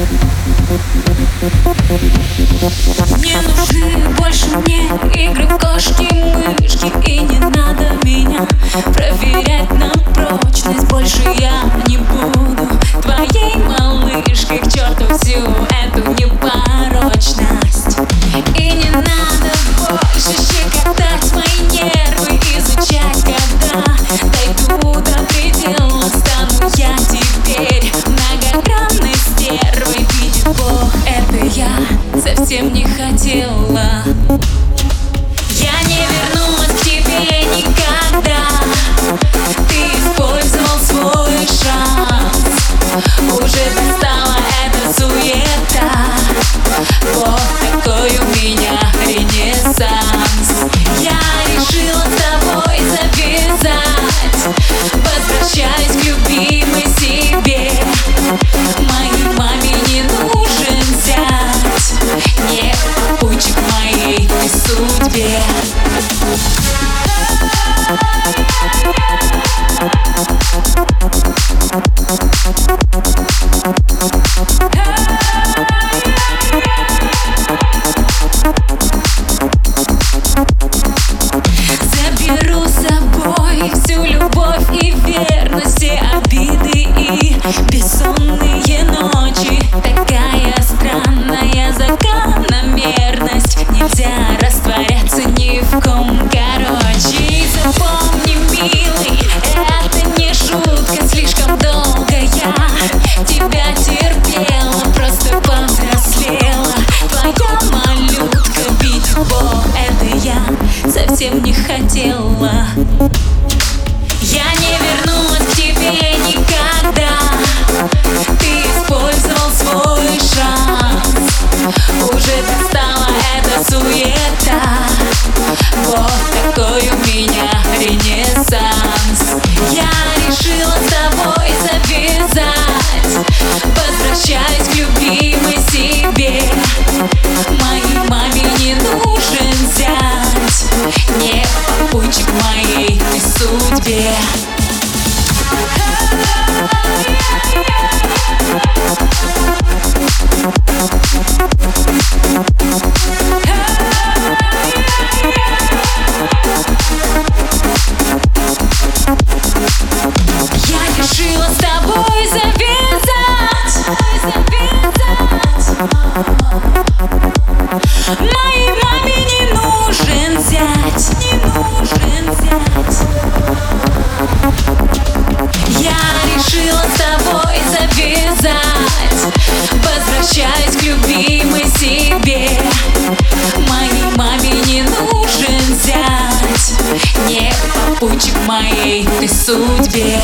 Не нужны больше мне игры кошки-мышки И не надо меня проверять на прочность. Больше я не буду твоей малышкой К черту всю эту непорочность. И не надо больше щекотать. тела совсем не хотела. Я не вернулась к тебе никогда. Ты использовал свой шанс. Уже достала эта суета. Вот такой у меня ренессанс. моей судьбе. Моей маме не нужен взять Не попутчик моей ты судьбе.